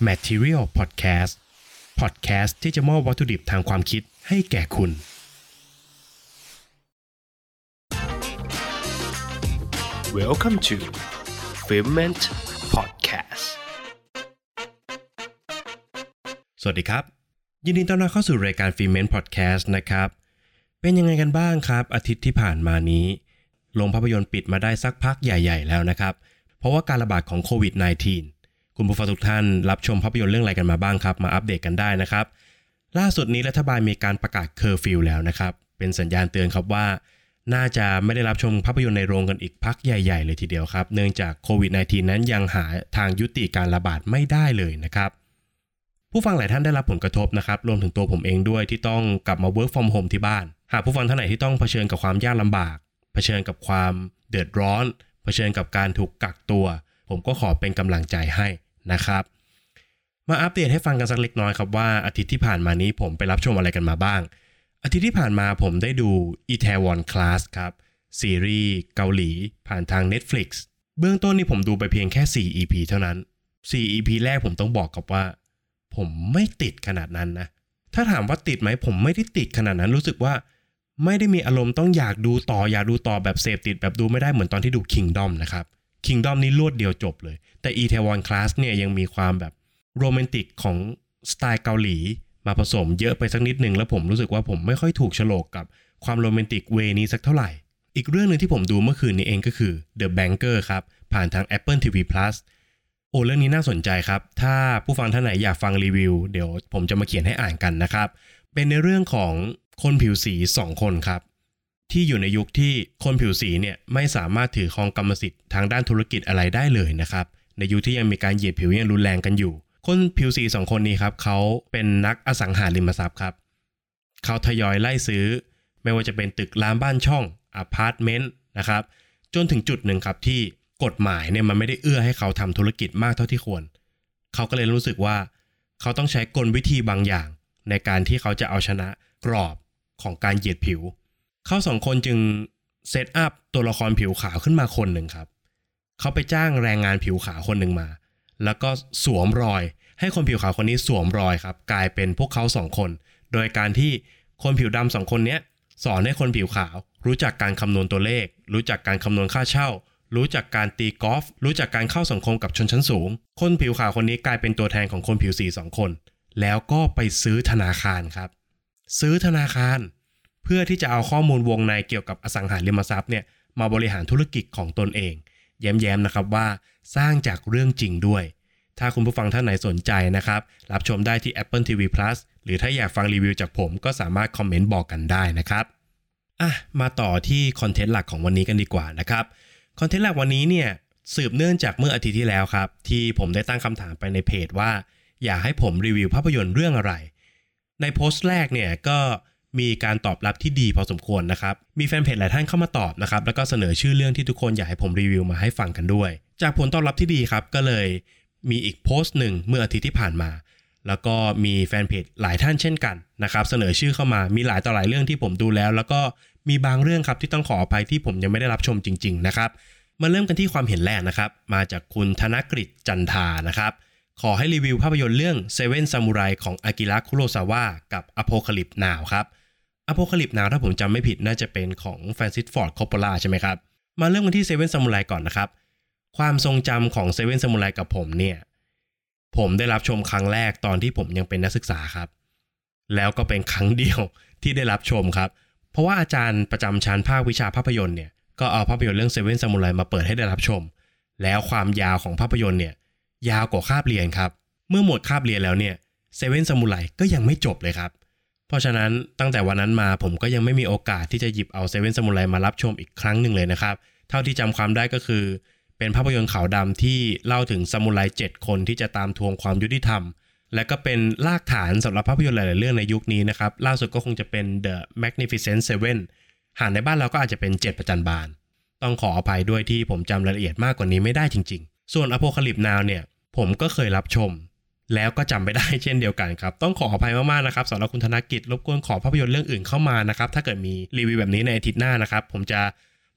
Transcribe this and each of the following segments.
Material Podcast Podcast ที่จะมอบวัตถุดิบทางความคิดให้แก่คุณ Welcome to f i l m e n t Podcast สวัสดีครับ ยินดีต้อนรับเข้าสู่รายการ f i l m e n t Podcast นะครับ เป็นยังไงกันบ้างครับ อาทิตย์ที่ผ่านมานี้โรงภาพยนตร์ปิดมาได้สักพักใหญ่ ๆ แล้วนะครับ เพราะว่าการระบาดของโควิด -19 คุณผู้ฟังทุกท่านรับชมภาพยนตร์เรื่องอะไรกันมาบ้างครับ มาอัปเดตกันได้นะครับ ล่าสุดนี้รัฐบาลมีการประกาศเคอร์ฟิวแล้วนะครับ เป็นสัญญาณเตือนครับว่า น่าจะไม่ได้รับชมภาพยนตร์ในโรงกันอีกพักใหญ่ ๆ เลยทีเดียวครับ เนื่องจากโควิด -19 นั้นยังหาทางยุติการระบาดไม่ได้เลยนะครับ ผู้ฟังหลายท่านได้รับผลกระทบนะครับ รวมถึงตัวผมเองด้วยที่ต้องกลับมา work from home ที่บ้าน หากผู้ฟังท่านไหนที่ต้องเผชิญกับความยากลำบาก เผชิญกับความเดือดร้อน เผชิญกับการถูกกักตัว ผมก็ขอเป็นกำลังใจให้ นะครับ มาอัปเดตให้ฟังกันสักเล็กน้อยครับว่าอาทิตย์ที่ผ่านมานี้ผมไปรับชมอะไรกันมาบ้าง อาทิตย์ที่ผ่านมาผมได้ดู e t a w o n Class ครับซีรีส์เกาหลีผ่านทาง Netflix เบื้องต้นนี่ผมดูไปเพียงแค่ 4 EP เท่านั้น 4 EP แรกผมต้องบอกกับว่า ผมไม่ติดขนาดนั้นนะ ถ้าถามว่าติดไหมผมไม่ได้ติดขนาดนั้นรู้สึกว่า ไม่ได้มีอารมณ์ต้องอยากดูต่ออยากดูต่อแบบเสพติดแบบดูไม่ได้เหมือนตอนที่ดู Kingdom นะครับ Kingdom นี่รวดเดียวจบเลย แต่ e t a w o n Class เนี่ยยังมีความแบบโรแมนติกของสไตล์เกาหลีมาผสมเยอะไปสักนิดหนึ่งแล้วผมรู้สึกว่าผมไม่ค่อยถูกโฉลกกับความโรแมนติกเวนี้สักเท่าไหร่ อีกเรื่องหนึ่งที่ผมดูเมื่อคืนนี้เองก็คือ The Banker ครับ ผ่านทาง Apple TV Plus โอ้เรื่องนี้น่าสนใจครับ ถ้าผู้ฟังท่านไหนอยากฟังรีวิว เดี๋ยวผมจะมาเขียนให้อ่านกันนะครับ เป็นในเรื่องของคนผิวสี 2 คนครับ ที่อยู่ในยุคที่คนผิวสีเนี่ยไม่สามารถถือครองกรรมสิทธิ์ทางด้านธุรกิจอะไรได้เลยนะครับในยุคที่ยังมีการเหยียดผิวยังรุนแรงกันอยู่ คนผิวสีสองคนนี้ครับเขาเป็นนักอสังหาริมทรัพย์ครับเขาทยอยไล่ซื้อ ไม่ว่าจะเป็นตึกรามบ้านช่องอพาร์ตเมนต์นะครับจนถึงจุดหนึ่งครับที่กฎหมายเนี่ยมันไม่ได้เอื้อให้เขาทำธุรกิจมากเท่าที่ควร เขาก็เลยรู้สึกว่า เขาต้องใช้กลวิธีบางอย่าง ในการที่เขาจะเอาชนะกรอบของการเหยียดผิว เขาสองคนจึงเซตอัพตัวละครผิวขาวขึ้นมาคนหนึ่งครับ เขาไปจ้างแรงงานผิวขาวคนหนึ่งมา แล้วก็สวมรอย ให้คนผิวขาวคนนี้สวมรอยครับ กลายเป็นพวกเขาสองคน โดยการที่คนผิวดำสองคนนี้สอนให้คนผิวขาว รู้จักการคำนวณตัวเลข รู้จักการคำนวณค่าเช่า รู้จักการตีกอล์ฟรู้จักการเข้าสังคมกับชนชั้นสูง คนผิวขาวคนนี้กลายเป็นตัวแทนของคนผิวสีสองคน แล้วก็ไปซื้อธนาคารครับ ซื้อธนาคาร เพื่อที่จะเอาข้อมูลวงในเกี่ยวกับอสังหาริมทรัพย์เนี่ยมาบริหารธุรกิจของตนเอง แย้มๆนะครับว่าสร้างจากเรื่องจริงด้วย ถ้าคุณผู้ฟังท่านไหนสนใจนะครับ รับชมได้ที่ Apple TV Plus หรือถ้าอยากฟังรีวิวจากผมก็สามารถคอมเมนต์บอกกันได้นะครับอะมาต่อที่คอนเทนต์หลักของวันนี้กันดีกว่านะครับคอนเทนต์หลักวันนี้เนี่ยสืบเนื่องจากเมื่ออาทิตย์ที่แล้วครับ ที่ผมได้ตั้งคำถามไปในเพจว่า อยากให้ผมรีวิวภาพยนตร์เรื่องอะไร ในโพสต์แรกเนี่ยก็ มีการตอบรับที่ดีพอสมควรนะครับ มีแฟนเพจหลายท่านเข้ามาตอบนะครับ แล้วก็เสนอชื่อเรื่องที่ทุกคนอยากให้ผมรีวิวมาให้ฟังกันด้วย จากผลตอบรับที่ดีครับ ก็เลยมีอีกโพสต์หนึ่งเมื่ออาทิตย์ที่ผ่านมา แล้วก็มีแฟนเพจหลายท่านเช่นกันนะครับ เสนอชื่อเข้ามา มีหลายต่อหลายเรื่องที่ผมดูแล้ว แล้วก็มีบางเรื่องครับที่ต้องขออภัยที่ผมยังไม่ได้รับชมจริง ๆ นะครับ มาเริ่มกันที่ความเห็นแรกนะครับ มาจากคุณธนกฤษจันทานะครับขอให้รีวิวภาพยนตร์เรื่อง Seven Samurai ของอากิระคุโรซาวะกับ Apocalypse Now ครับ Apocalypse Now ถ้าผมจำไม่ผิดน่าจะเป็นของแฟรนซิสฟอร์ดคอปโปล่าใช่ไหมครับ มาเริ่มกันที่ Seven Samurai ก่อนนะครับ ความทรงจำของ Seven Samurai กับผมเนี่ย ผมได้รับชมครั้งแรกตอนที่ผมยังเป็นนักศึกษาครับ แล้วก็เป็นครั้งเดียวที่ได้รับชมครับ เพราะว่าอาจารย์ประจำชั้นภาควิชาภาพยนตร์เนี่ย ก็เอาภาพยนตร์เรื่อง Seven Samurai มาเปิดให้ได้รับชม แล้วความยาวของภาพยนตร์เนี่ย ยาวกว่าคาบเรียนครับ เมื่อหมดคาบเรียนแล้วเนี่ยเซเว่นซามูไรก็ยังไม่จบเลยครับ เพราะฉะนั้นตั้งแต่วันนั้นมาผมก็ยังไม่มีโอกาสที่จะหยิบเอาเซเว่นซามูไรมารับชมอีกครั้งหนึ่งเลยนะครับ เท่าที่จำความได้ก็คือ เป็นภาพยนตร์ขาวดำที่เล่าถึงซามูไร7คนที่จะตามทวงความยุติธรรม และก็เป็นรากฐานสำหรับภาพยนตร์หลาย ๆ เรื่องในยุคนี้นะครับ ล่าสุดก็คงจะเป็น The Magnificent Seven หากในบ้านเราก็อาจจะเป็น7ประจันบานต้องขออภัยด้วยที่ผมจำรายละเอียดมากกว่านี้ไม่ได้จริง ๆ ส่วน Apocalypse Now เนี่ยผมก็เคยรับชม แล้วก็จำไม่ได้เช่นเดียวกันครับ ต้องขออภัยมากๆนะครับสำหรับคุณธนกิจรบกวนขอภาพยนตร์เรื่องอื่นเข้ามานะครับ ถ้าเกิดมีรีวิวแบบนี้ในอาทิตย์หน้านะครับ ผมจะ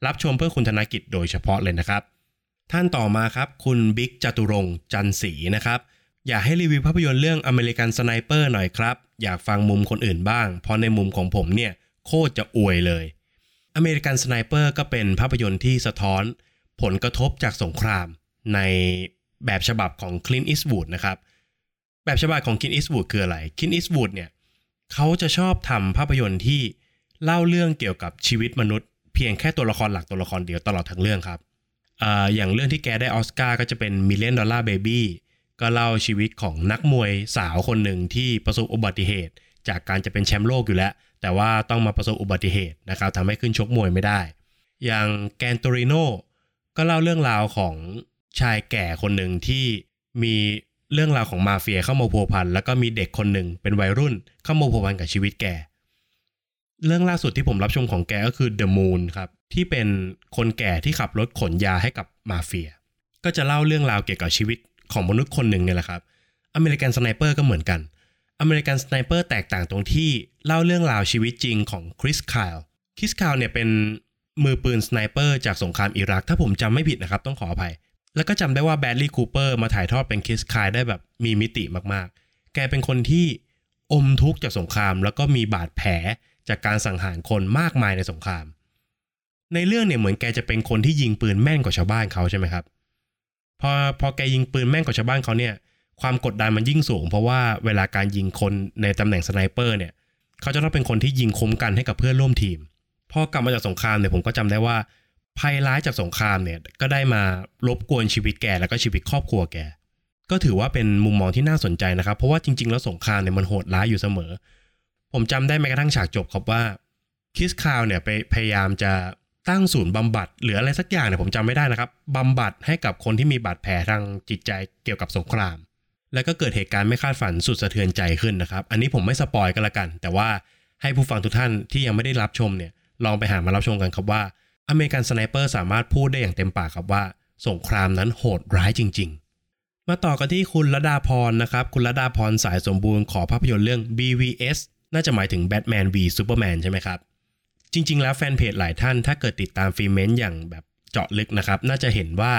รับชมเพื่อคุณธนกิจโดยเฉพาะเลยนะครับ ท่านต่อมาครับคุณบิ๊กจตุรงค์จันศรีนะครับอยากให้รีวิวภาพยนตร์เรื่อง American Sniper หน่อยครับ อยากฟังมุมคนอื่นบ้าง เพราะในมุมของผมเนี่ยโคตรจะอวยเลย American Sniper ก็เป็นภาพยนตร์ที่สะท้อนผลกระทบจากสงครามในแบบฉบับของคลินต์อีสต์วูดนะครับ แบบฉบับของคลินต์อีสต์วูดคืออะไรคลินต์อีสต์วูดเนี่ยเขาจะชอบทำภาพยนตร์ที่เล่าเรื่องเกี่ยวกับชีวิตมนุษย์ เพียงแค่ตัวละครหลักตัวละครเดียวตลอดทั้งเรื่องครับออย่างเรื่องที่แกได้ออสการ์ก็จะเป็น Million Dollar Baby ก็เล่าชีวิตของนักมวยสาวคนหนึ่งที่ประสบอุบัติเหตุ จากการจะเป็นแชมป์โลกอยู่แล้ว แต่ว่าต้องมาประสบอุบัติเหตุนะครับทำให้ขึ้นชกมวยไม่ได้ อย่างแกนโตริโนก็เล่าเรื่องราวของชายแก่คนหนึ่งที่มี เรื่องราวของมาเฟียเข้ามาพัวพันแล้วก็มีเด็กคนหนึ่งเป็นวัยรุ่นเข้ามาพัวพันกับชีวิตแก เรื่องล่าสุดที่ผมรับชมของแกก็คือ The Mule ครับที่เป็นคนแก่ที่ขับรถขนยาให้กับมาเฟีย ก็จะเล่าเรื่องราวเกี่ยวกับชีวิตของมนุษย์คนหนึ่งเนี่ยแหละครับ American Sniper ก็เหมือนกัน American Sniper แตกต่างตรงที่เล่าเรื่องราวชีวิตจริงของคริสไคล์คริสไคล์เนี่ยเป็นมือปืนสไนเปอร์จากสงครามอิรัก ถ้าผมจำไม่ผิดนะครับต้องขออภัย แล้วก็จำได้ว่าแบรดลีย์คูเปอร์มาถ่ายทอดเป็นคริสไคล์ได้แบบมีมิติมากๆ แกเป็นคนที่อมทุกข์จากสงคราม แล้วก็มีบาดแผลจากการสังหารคนมากมายในสงคราม ในเรื่องเนี่ยเหมือนแกจะเป็นคนที่ยิงปืนแม่นกว่าชาวบ้านเขาใช่ไหมครับ พอพอแกยิงปืนแม่นกว่าชาวบ้านเขาเนี่ย ความกดดันมันยิ่งสูง เพราะว่าเวลาการยิงคนในตำแหน่งสไนเปอร์เนี่ย เขาจะต้องเป็นคนที่ยิงคุ้มกันให้กับเพื่อนร่วมทีม พอกลับมาจากสงครามเนี่ยผมก็จำได้ว่า ภัยร้ายจากสงครามเนี่ยก็ได้มารบกวนชีวิตแกแล้วก็ชีวิตครอบครัวแก ก็ถือว่าเป็นมุมมองที่น่าสนใจนะครับ เพราะว่าจริง ๆ แล้วสงครามเนี่ยมันโหดร้ายอยู่เสมอ ผมจำได้แม้กระทั่งฉากจบครับว่าคริสไคล์เนี่ยไปพยายามจะตั้งศูนย์บำบัดหรืออะไรสักอย่างเนี่ยผมจำไม่ได้นะครับบำบัดให้กับคนที่มีบาดแผลทางจิตใจเกี่ยวกับสงคราม แล้วก็เกิดเหตุการณ์ไม่คาดฝันสุดสะเทือนใจขึ้นนะครับ อันนี้ผมไม่สปอยล์กันละกัน แต่ว่าให้ผู้ฟังทุกท่านที่ยังไม่ได้รับชมเนี่ยลองไปหามารับชมกันครับว่า American Sniper สามารถพูดได้อย่างเต็มปากครับว่า สงครามนั้นโหดร้ายจริง ๆ มาต่อกันที่คุณระดาพรนะครับ คุณระดาพรสายสมบูรณ์ขอภาพยนตร์เรื่อง BVS น่าจะหมายถึง Batman v Superman ใช่ไหมครับ จริง ๆ แล้วแฟนเพจหลายท่านถ้าเกิดติดตามฟิเมนต์อย่างแบบเจาะลึกนะครับ น่าจะเห็นว่า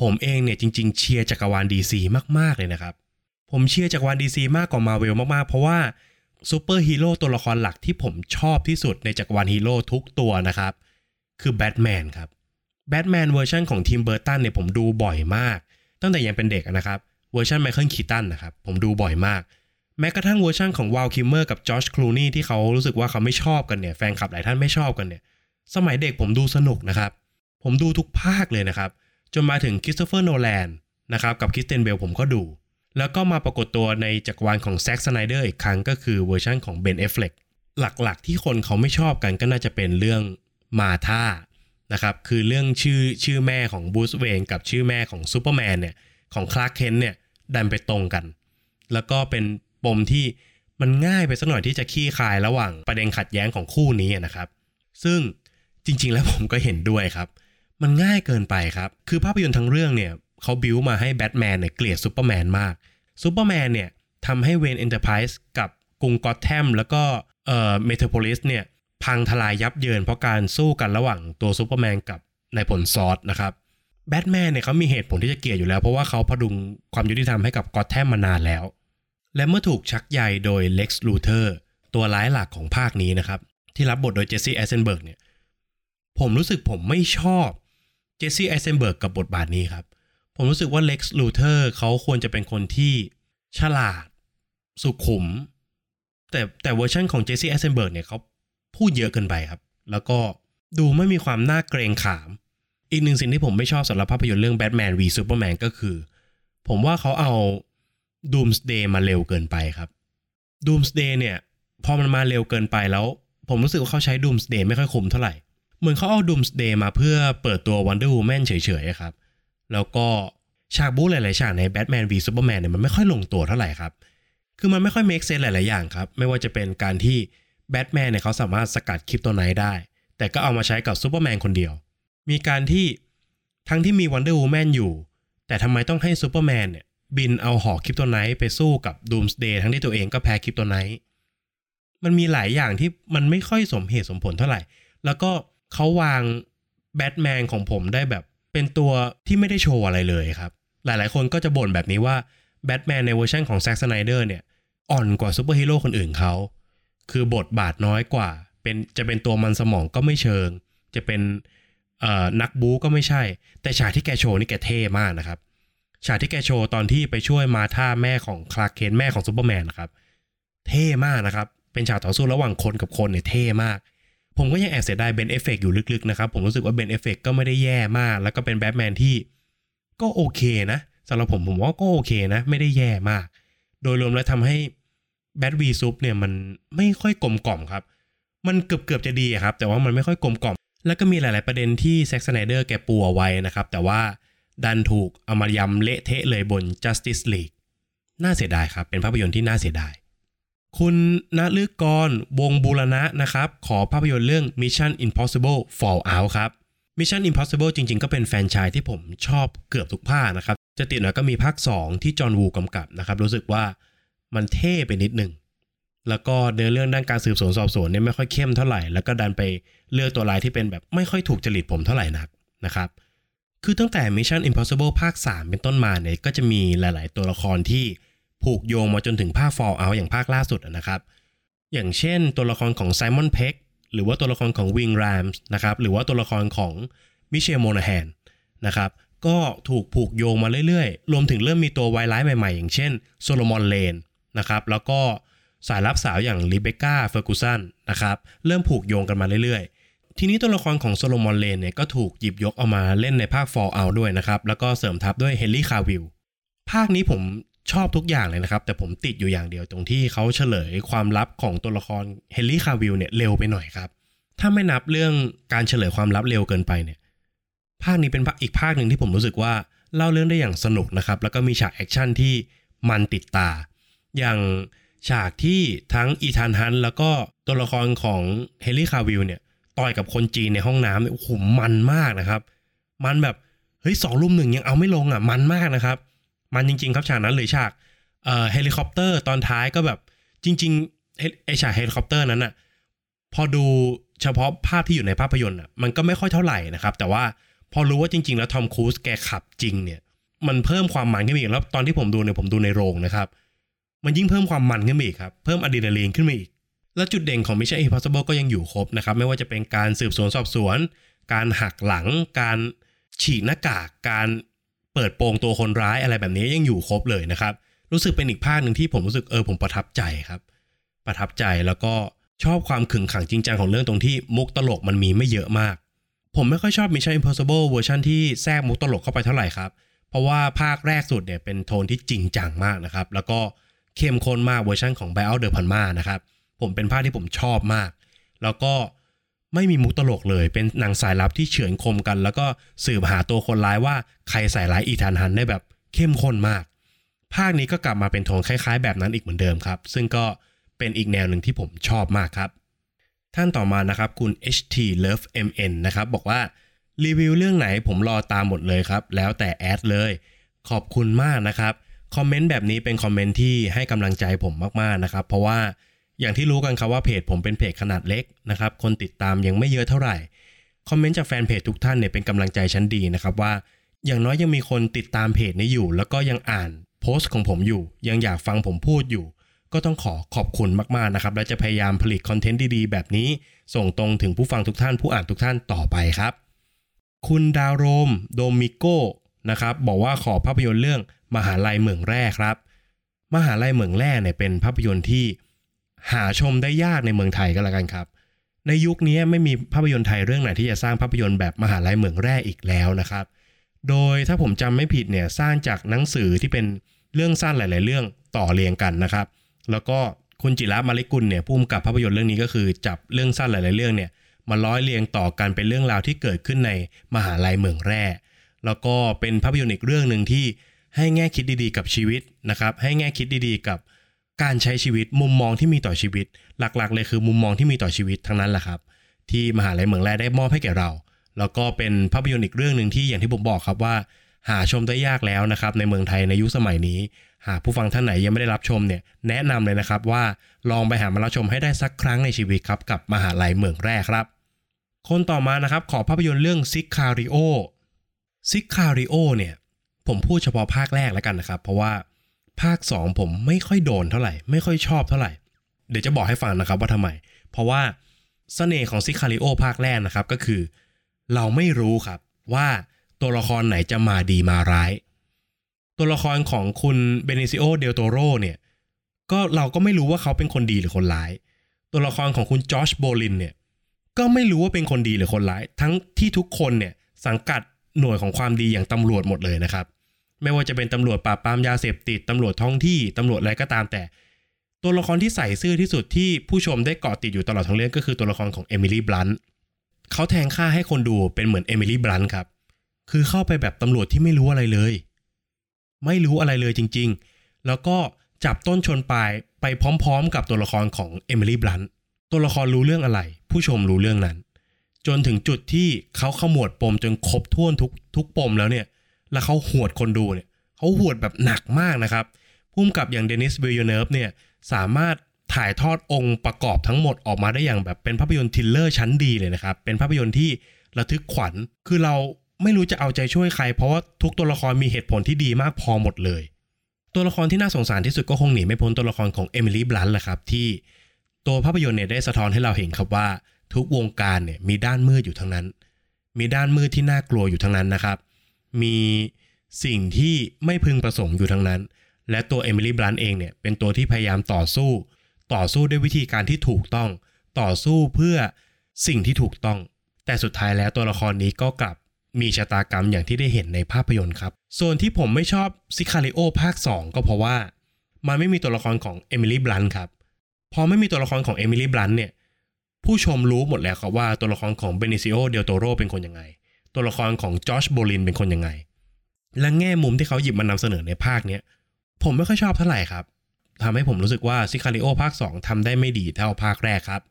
ผมเองเนี่ยจริง ๆ เชียร์จักรวาล DC มากๆเลยนะครับ ผมเชียร์จักรวาล DC มากกว่า Marvel มากๆ เพราะว่าซูเปอร์ฮีโร่ตัวละครหลักที่ผมชอบที่สุดในจักรวาลฮีโร่ทุกตัวนะครับ คือแบทแมนครับแบทแมนเวอร์ชันของทิมเบอร์ตันเนี่ยผมดูบ่อยมาก ตั้งแต่ยังเป็นเด็กนะครับเวอร์ชันไมเคิลคีตันนะครับผมดูบ่อยมาก แม้กระทั่งเวอร์ชันของวาลคิลเมอร์กับจอร์จคลูนีย์ที่เขารู้สึกว่าเขาไม่ชอบกันเนี่ยแฟนคลับหลายท่านไม่ชอบกันเนี่ยสมัยเด็กผมดูสนุกนะครับ ผมดูทุกภาคเลยนะครับ จนมาถึงคริสโตเฟอร์โนแลนนะครับกับคริสเตียนเบลผมก็ดู แล้วก็มาปรากฏตัวในจักรวาลของแซ็คสไนเดอร์อีกครั้งก็คือเวอร์ชันของเบนแอฟเฟล็กหลักๆ ที่คนเขาไม่ชอบกันก็น่าจะเป็นเรื่อง มาร์ธานะครับคือเรื่องชื่อชื่อแม่ของบรูซเวย์นกับชื่อแม่ของซูเปอร์แมนเนี่ยของคลาร์กเคนต์เนี่ยดันไปตรงกัน แล้วก็เป็นปมที่มันง่ายไปสักหน่อยที่จะคลี่คลายระหว่างประเด็นขัดแย้งของคู่นี้นะครับ ซึ่งจริง ๆ แล้วผมก็เห็นด้วยครับ มันง่ายเกินไปครับ คือภาพยนตร์ทั้งเรื่องเนี่ยเขาบิวมาให้แบทแมนเนี่ยเกลียดซูเปอร์แมนมากซูเปอร์แมนเนี่ยทำให้เวย์นเอ็นเตอร์ไพรส์กับกรุงก็อตแธมแล้วก็เอ่อเมโทรโพลิสเนี่ย พังทลายยับเยินเพราะการสู้กันระหว่างตัวซูเปอร์แมนกับนายพลซอดนะครับแบทแมนเนี่ยเขามีเหตุผลที่จะเกลียดอยู่แล้ว เพราะว่าเขาผดุงความยุติธรรมให้กับก็อตแธมมานานแล้ว และเมื่อถูกชักใยโดยเล็กซ์ลูเทอร์ตัวร้ายหลักของภาคนี้นะครับ ที่รับบทโดยเจสซี่ไอเซนเบิร์กเนี่ยผมรู้สึกผมไม่ชอบเจสซี่ไอเซนเบิร์กกับบทบาทนี้ครับ ผมรู้สึกว่าเล็กซ์ลูเทอร์เขาควรจะเป็นคนที่ฉลาด สุขุม แต่แต่เวอร์ชันของเจสซี่ไอเซนเบิร์กเนี่ยเขา พูดเยอะเกินไปครับ แล้วก็ดูไม่มีความน่าเกรงขาม อีกหนึ่งสิ่งที่ผมไม่ชอบสำหรับภาพยนตร์เรื่อง Batman v Superman ก็คือ ผมว่าเขาเอาดูมส์เดย์มาเร็วเกินไปครับดูมส์เดย์เนี่ย พอมันมาเร็วเกินไปแล้ว ผมรู้สึกว่าเขาใช้ดูมส์เดย์ไม่ค่อยคุ้มเท่าไหร่ เหมือนเขาเอาดูมส์เดย์มาเพื่อเปิดตัววันเดอร์วูแมนเฉยๆครับ แล้วก็ฉากบู๊หลายๆฉากใน Batman v Superman เนี่ยมันไม่ค่อยลงตัวเท่าไหร่ครับ คือมันไม่ค่อย make sense หลายๆอย่างครับ ไม่ว่าจะเป็นการที่ แบทแมนเนี่ยเขาสามารถสกัดคริปโตไนต์ได้ แต่ก็เอามาใช้กับซูเปอร์แมนคนเดียว มีการที่ทั้งที่มีวันเดอร์วูแมนอยู่ แต่ทำไมต้องให้ซูเปอร์แมนเนี่ยบินเอาหอกคริปโตไนต์ไปสู้กับดูมส์เดย์ทั้งที่ตัวเองก็แพ้คริปโตไนต์มันมีหลายอย่างที่มันไม่ค่อยสมเหตุสมผลเท่าไหร่ แล้วก็เขาวางแบทแมนของผมได้แบบเป็นตัวที่ไม่ได้โชว์อะไรเลยครับ หลายๆ คนก็จะบ่นแบบนี้ว่าแบทแมนในเวอร์ชันของแซ็คสไนเดอร์เนี่ยอ่อนกว่าซูเปอร์ฮีโร่คนอื่นเขา คือบทบาทน้อยกว่า เป็นจะเป็นตัวมันสมองก็ไม่เชิง จะเป็นเอ่อนักบู๊ก็ไม่ใช่ แต่ฉากที่แกโชว์นี่แกเท่มากนะครับฉากที่แกโชว์ตอนที่ไปช่วยมาร์ธาแม่ของคลาร์กเคนต์แม่ของซูเปอร์แมนนะครับ เท่มากนะครับ เป็นฉากต่อสู้ระหว่างคนกับคนเนี่ยเท่มาก ผมก็ยังแอบเสียดายเบนแอฟเฟล็กอยู่ลึกๆนะครับ ผมรู้สึกว่าเบนแอฟเฟล็กก็ไม่ได้แย่มาก แล้วก็เป็นแบทแมนที่ก็โอเคนะสำหรับผมผมว่าก็โอเคนะ ไม่ได้แย่มาก โดยรวมแล้วทำให้ แบทวีซุปเนี่ยมันไม่ค่อยกลมกล่อมครับ มันเกือบเกือบจะดีครับ แต่ว่ามันไม่ค่อยกลมกล่อม แล้วก็มีหลาย ๆ ประเด็นที่แซ็กซ์ไนเดอร์แกปูเอาไว้นะครับ แต่ว่าดันถูกเอามายำเละเทะเลยบน Justice League น่าเสียดายครับ เป็นภาพยนตร์ที่น่าเสียดาย คุณณลึกกรวงบูรณะนะครับ ขอภาพยนตร์เรื่อง Mission Impossible Fallout ครับ Mission Impossible จริง ๆ ก็เป็นแฟนชส์ที่ผมชอบเกือบทุกภาคนะครับ จะติดหน่อยก็มีภาค 2 ที่จอห์นวูกำกับนะครับ รู้สึกว่า มันเท่ไปนิดหนึ่งแล้วก็เดินเรื่องด้านการสืบสวนสอบสวนเนี่ยไม่ค่อยเข้มเท่าไหร่ แล้วก็ดันไปเลือกตัวรายที่เป็นแบบไม่ค่อยถูกจริตผมเท่าไหร่นักนะครับ คือตั้งแต่ Mission Impossible ภาค 3 เป็นต้นมาเนี่ยก็จะมีหลาย ๆ ตัวละครที่ผูกโยงมาจนถึงภาค Fallout อย่างภาคล่าสุดนะครับ อย่างเช่นตัวละครของ Simon Peck หรือว่าตัวละครของ Wing Rams นะครับหรือว่าตัวละครของมิเชลโมนาแฮนนะครับก็ถูกผูกโยงมาเรื่อย ๆ รวมถึงเริ่มมีตัววายร้ายใหม่ ๆ อย่างเช่นโซโลมอนเลน นะครับ แล้วก็สายลับสาวอย่างรีเบคก้าเฟอร์กูสันนะครับเริ่มผูกโยงกันมาเรื่อยๆ ทีนี้ตัวละครของโซโลมอนเลนเนี่ยก็ถูกหยิบยกเอามาเล่นในภาค Fallout ด้วยนะครับ แล้วก็เสริมทับด้วยเฮนรี่คาวิลล์ภาคนี้ผมชอบทุกอย่างเลยนะครับ แต่ผมติดอยู่อย่างเดียวตรงที่เขาเฉลยความลับของตัวละครเฮนรี่คาวิลล์เนี่ยเร็วไปหน่อยครับ ถ้าไม่นับเรื่องการเฉลยความลับเร็วเกินไปเนี่ยภาคนี้เป็นภาคอีกภาคหนึ่งที่ผมรู้สึกว่าเล่าเรื่องได้อย่างสนุกนะครับ แล้วก็มีฉากแอคชั่นที่มันติดตา อย่างฉากที่ทั้งอีธานฮันต์แล้วก็ตัวละครของเฮนรี่คาวิลล์เนี่ยต่อยกับคนจีนในห้องน้ำเนี่ยโอ้โหมันมากนะครับ มันแบบเฮ้ยสองรุมหนึ่งยังเอาไม่ลงอะมันมากนะครับ มันจริง ๆ ครับฉากนั้นเลยฉากเอ่อเฮลิคอปเตอร์ตอนท้ายก็แบบจริงๆไอ้ฉากเฮลิคอปเตอร์นั้นอะพอดูเฉพาะภาพที่อยู่ในภาพยนตร์อะมันก็ไม่ค่อยเท่าไหร่นะครับ แต่ว่าพอรู้ว่าจริง ๆ แล้วทอมครูซแกขับจริงเนี่ยมันเพิ่มความมันขึ้นมาอีกแล้วตอนที่ผมดูเนี่ยผมดูในโรงนะครับ มันยิ่งเพิ่มความมันขึ้นมาอีกครับ เพิ่มอะดรีนาลีนขึ้นมาอีก แล้วจุดเด่นของ Mission Impossible ก็ยังอยู่ครบนะครับ ไม่ว่าจะเป็นการสืบสวนสอบสวน การหักหลัง การฉีกหน้ากาก การเปิดโปงตัวคนร้ายอะไรแบบนี้ยังอยู่ครบเลยนะครับ รู้สึกเป็นอีกภาคหนึ่งที่ผมรู้สึกเออผมประทับใจครับ ประทับใจแล้วก็ชอบความขึงขังจริงจังของเรื่องตรงที่มุกตลกมันมีไม่เยอะมาก ผมไม่ค่อยชอบ Mission Impossible เวอร์ชันที่แทรกมุกตลกเข้าไปเท่าไหร่ครับ เพราะว่าภาคแรกสุดเนี่ยเป็นโทนที่จริงจังมากนะครับ แล้วก็ เข้มข้นมากเวอร์ชันของ b บ l เดอร์พันมานะครับ ผมเป็นภาคที่ผมชอบมาก แล้วก็ไม่มีมุกตลกเลย เป็นหนังสายลับที่เฉือนคมกัน แล้วก็สืบหาตัวคนร้ายว่าใครใส่ร้ายอีธานฮันต์ได้แบบเข้มข้นมาก ภาคนี้ก็กลับมาเป็นโทนคล้าย ๆ แบบนั้นอีกเหมือนเดิมครับ ซึ่งก็เป็นอีกแนวหนึ่งที่ผมชอบมากครับ ท่านต่อมานะครับคุณ HT Love MN นะครับบอกว่ารีวิวเรื่องไหนผมรอตามหมดเลยครับ แล้วแต่แอดเลย ขอบคุณมากนะครับ คอมเมนต์แบบนี้เป็นคอมเมนต์ที่ให้กำลังใจผมมากๆนะครับ เพราะว่าอย่างที่รู้กันครับว่าเพจผมเป็นเพจขนาดเล็กนะครับ คนติดตามยังไม่เยอะเท่าไหร่ คอมเมนต์จากแฟนเพจทุกท่านเนี่ยเป็นกำลังใจชั้นดีนะครับว่า อย่างน้อยยังมีคนติดตามเพจนี้อยู่ แล้วก็ยังอ่านโพสต์ของผมอยู่ ยังอยากฟังผมพูดอยู่ ก็ต้องขอขอบคุณมากๆนะครับ และจะพยายามผลิตคอนเทนต์ดีๆ แบบนี้ ส่งตรงถึงผู้ฟังทุกท่านผู้อ่านทุกท่านต่อไปครับ คุณดาวโรม โดมิโก นะครับ บอกว่าขอภาพยนตร์เรื่องมหาลัยเหมืองแร่ครับ มหาลัยเหมืองแร่เนี่ยเป็นภาพยนตร์ที่หาชมได้ยากในเมืองไทยก็แล้วกันครับ ในยุคนี้ไม่มีภาพยนตร์ไทยเรื่องไหนที่จะสร้างภาพยนตร์แบบมหาลัยเหมืองแร่อีกแล้วนะครับ โดยถ้าผมจำไม่ผิดเนี่ยสร้างจากหนังสือที่เป็นเรื่องสั้นหลาย ๆ เรื่องต่อเรียงกันนะครับ แล้วก็คุณจิระมาลิกุลเนี่ยผู้กำกับภาพยนตร์เรื่องนี้ก็คือจับเรื่องสั้นหลาย ๆ เรื่องเนี่ยมาร้อยเรียงต่อกันเป็นเรื่องราวที่เกิดขึ้นในมหาลัยเหมืองแร่ แล้วก็เป็นภาพยนตร์อีกเรื่องหนึ่งที่ให้แง่คิดดีๆ กับชีวิตนะครับ ให้แง่คิดดีๆ กับการใช้ชีวิตมุมมองที่มีต่อชีวิต หลักๆ เลยคือมุมมองที่มีต่อชีวิตทั้งนั้นแหละครับ ที่มหาลัยเมืองแร่ได้มอบให้แก่เรา แล้วก็เป็นภาพยนตร์อีกเรื่องหนึ่งที่อย่างที่ผมบอกครับว่า หาชมได้ยากแล้วนะครับ ในเมืองไทยในยุคสมัยนี้ หากผู้ฟังท่านไหนยังไม่ได้รับชมเนี่ยแนะนำเลยนะครับว่าลองไปหามารับชมให้ได้สักครั้งในชีวิตครับกับมหาลัยเมืองแร่ครับ คนต่อมานะครับขอภาพยนตร์เรื่องซิกคาริโอ ซิกคาริโอเนี่ย ผมพูดเฉพาะภาคแรกแล้วกันนะครับ เพราะว่าภาค 2 ผมไม่ค่อยโดนเท่าไหร่ ไม่ค่อยชอบเท่าไหร่ เดี๋ยวจะบอกให้ฟังนะครับว่าทำไม เพราะว่าเสน่ห์ของซิคาริโอภาคแรกนะครับก็คือ เราไม่รู้ครับว่าตัวละครไหนจะมาดีมาร้าย ตัวละครของคุณเบนิซิโอเดลโตโรเนี่ยก็เราก็ไม่รู้ว่าเขาเป็นคนดีหรือคนร้าย ตัวละครของคุณจอชโบรลินเนี่ยก็ไม่รู้ว่าเป็นคนดีหรือคนร้าย ทั้งที่ทุกคนเนี่ยสังกัด หน่วยของความดีอย่างตำรวจหมดเลยนะครับ ไม่ว่าจะเป็นตำรวจปราบปรามยาเสพติดตำรวจท้องที่ตำรวจอะไรก็ตามแต่ ตัวละครที่ใสซื่อที่สุดที่ผู้ชมได้เกาะติดอยู่ตลอดทั้งเรื่องก็คือตัวละครของเอมิลี่บลันต์เขาแทงค่าให้คนดูเป็นเหมือนเอมิลี่บลันต์ครับคือเข้าไปแบบตำรวจที่ไม่รู้อะไรเลย ไม่รู้อะไรเลยจริง ๆ แล้วก็จับต้นชนปลายไปพร้อม ๆ กับตัวละครของเอมิลี่บลันต์ตัวละครรู้เรื่องอะไร ผู้ชมรู้เรื่องนั้น จนถึงจุดที่เขาขมวดปมจนครบถ้วนทุกทุกปมแล้วเนี่ย แล้วเขาหวดคนดูเนี่ยเขาหวดแบบหนักมากนะครับผู้กำกับอย่างเดนิสวิลเนิร์ฟเนี่ยสามารถถ่ายทอดองค์ประกอบทั้งหมดออกมาได้อย่างแบบเป็นภาพยนตร์ thriller ชั้นดีเลยนะครับ เป็นภาพยนตร์ที่ระทึกขวัญ คือเราไม่รู้จะเอาใจช่วยใคร เพราะว่าทุกตัวละครมีเหตุผลที่ดีมากพอหมดเลย ตัวละครที่น่าสงสารที่สุดก็คงหนีไม่พ้นตัวละครของเอมิลี่บลันต์แหละครับที่ตัวภาพยนตร์เนี่ยได้สะท้อนให้เราเห็นครับว่า ทุกวงการเนี่ยมีด้านมืดอยู่ทั้งนั้น มีด้านมืดที่น่ากลัวอยู่ทั้งนั้นนะครับ มีสิ่งที่ไม่พึงประสงค์อยู่ทั้งนั้น และตัว Emily Blunt เองเนี่ยเป็นตัวที่พยายามต่อสู้ ต่อสู้ด้วยวิธีการที่ถูกต้อง ต่อสู้เพื่อสิ่งที่ถูกต้อง แต่สุดท้ายแล้วตัวละครนี้ก็กลับมีชะตากรรมอย่างที่ได้เห็นในภาพยนตร์ครับ ส่วนที่ผมไม่ชอบ Sicario ภาค 2 ก็เพราะว่า มันไม่มีตัวละครของ Emily Blunt ครับ พอไม่มีตัวละครของ Emily Blunt เนี่ย ผู้ชมรู้หมดแล้วครับว่าตัวละครของ Benicio del Toro เป็นคนยังไง ตัวละครของ Josh Brolin เป็นคนยังไง และแง่มุมที่เขาหยิบมานำเสนอในภาคเนี้ยผมไม่ค่อยชอบเท่าไหร่ครับทำให้ผมรู้สึกว่า Sicario ภาค 2ทำได้ไม่ดีเท่าภาคแรกครับ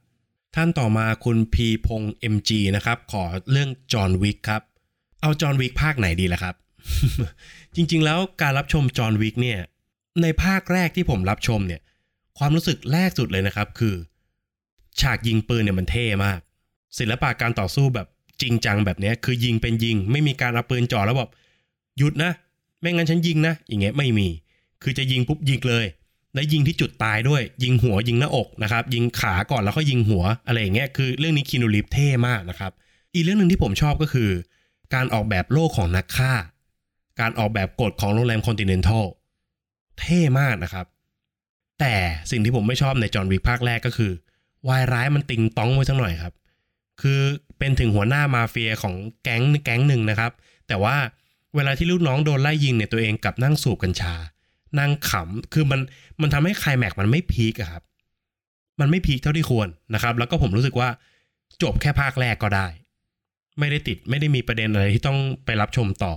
ท่านต่อมาคุณพีพงเอ็มจีนะครับ ขอเรื่อง John Wick ครับ เอา John Wick ภาคไหนดีล่ะครับ จริงๆแล้วการรับชม John Wick เนี่ยในภาคแรกที่ผมรับชมเนี่ยความรู้สึกแรกสุดเลยนะครับคือ ฉากยิงปืนเนี่ยมันเท่มาก ศิลปะการต่อสู้แบบจริงจังแบบเนี้ยคือยิงเป็นยิง ไม่มีการเอาปืนจ่อแล้วแบบหยุดนะ ไม่งั้นฉันยิงนะ อย่างเงี้ยไม่มี คือจะยิงปุ๊บยิงเลย และยิงที่จุดตายด้วย ยิงหัวยิงหน้าอกนะครับ ยิงขาก่อนแล้วก็ยิงหัวอะไรอย่างเงี้ยคือเรื่องนี้คีนูรีฟเท่มากนะครับ อีกเรื่องหนึ่งที่ผมชอบก็คือ การออกแบบโลกของนักฆ่า การออกแบบกฎของโรงแรมคอนติเนนทัลเท่มากนะครับ แต่สิ่งที่ผมไม่ชอบในจอห์นวิกภาคแรกก็คือ วายร้ายมันติงต้องไว้สักหน่อยครับ คือเป็นถึงหัวหน้ามาเฟียของแก๊งแก๊งหนึ่งนะครับ แต่ว่าเวลาที่ลูกน้องโดนไล่ยิงเนี่ยตัวเองกลับนั่งสูบกัญชา นั่งขำคือมันมันทำให้คลแม็กมันไม่พีคครับ มันไม่พีคเท่าที่ควรนะครับ แล้วก็ผมรู้สึกว่าจบแค่ภาคแรกก็ได้ ไม่ได้ติดไม่ได้มีประเด็นอะไรที่ต้องไปรับชมต่อ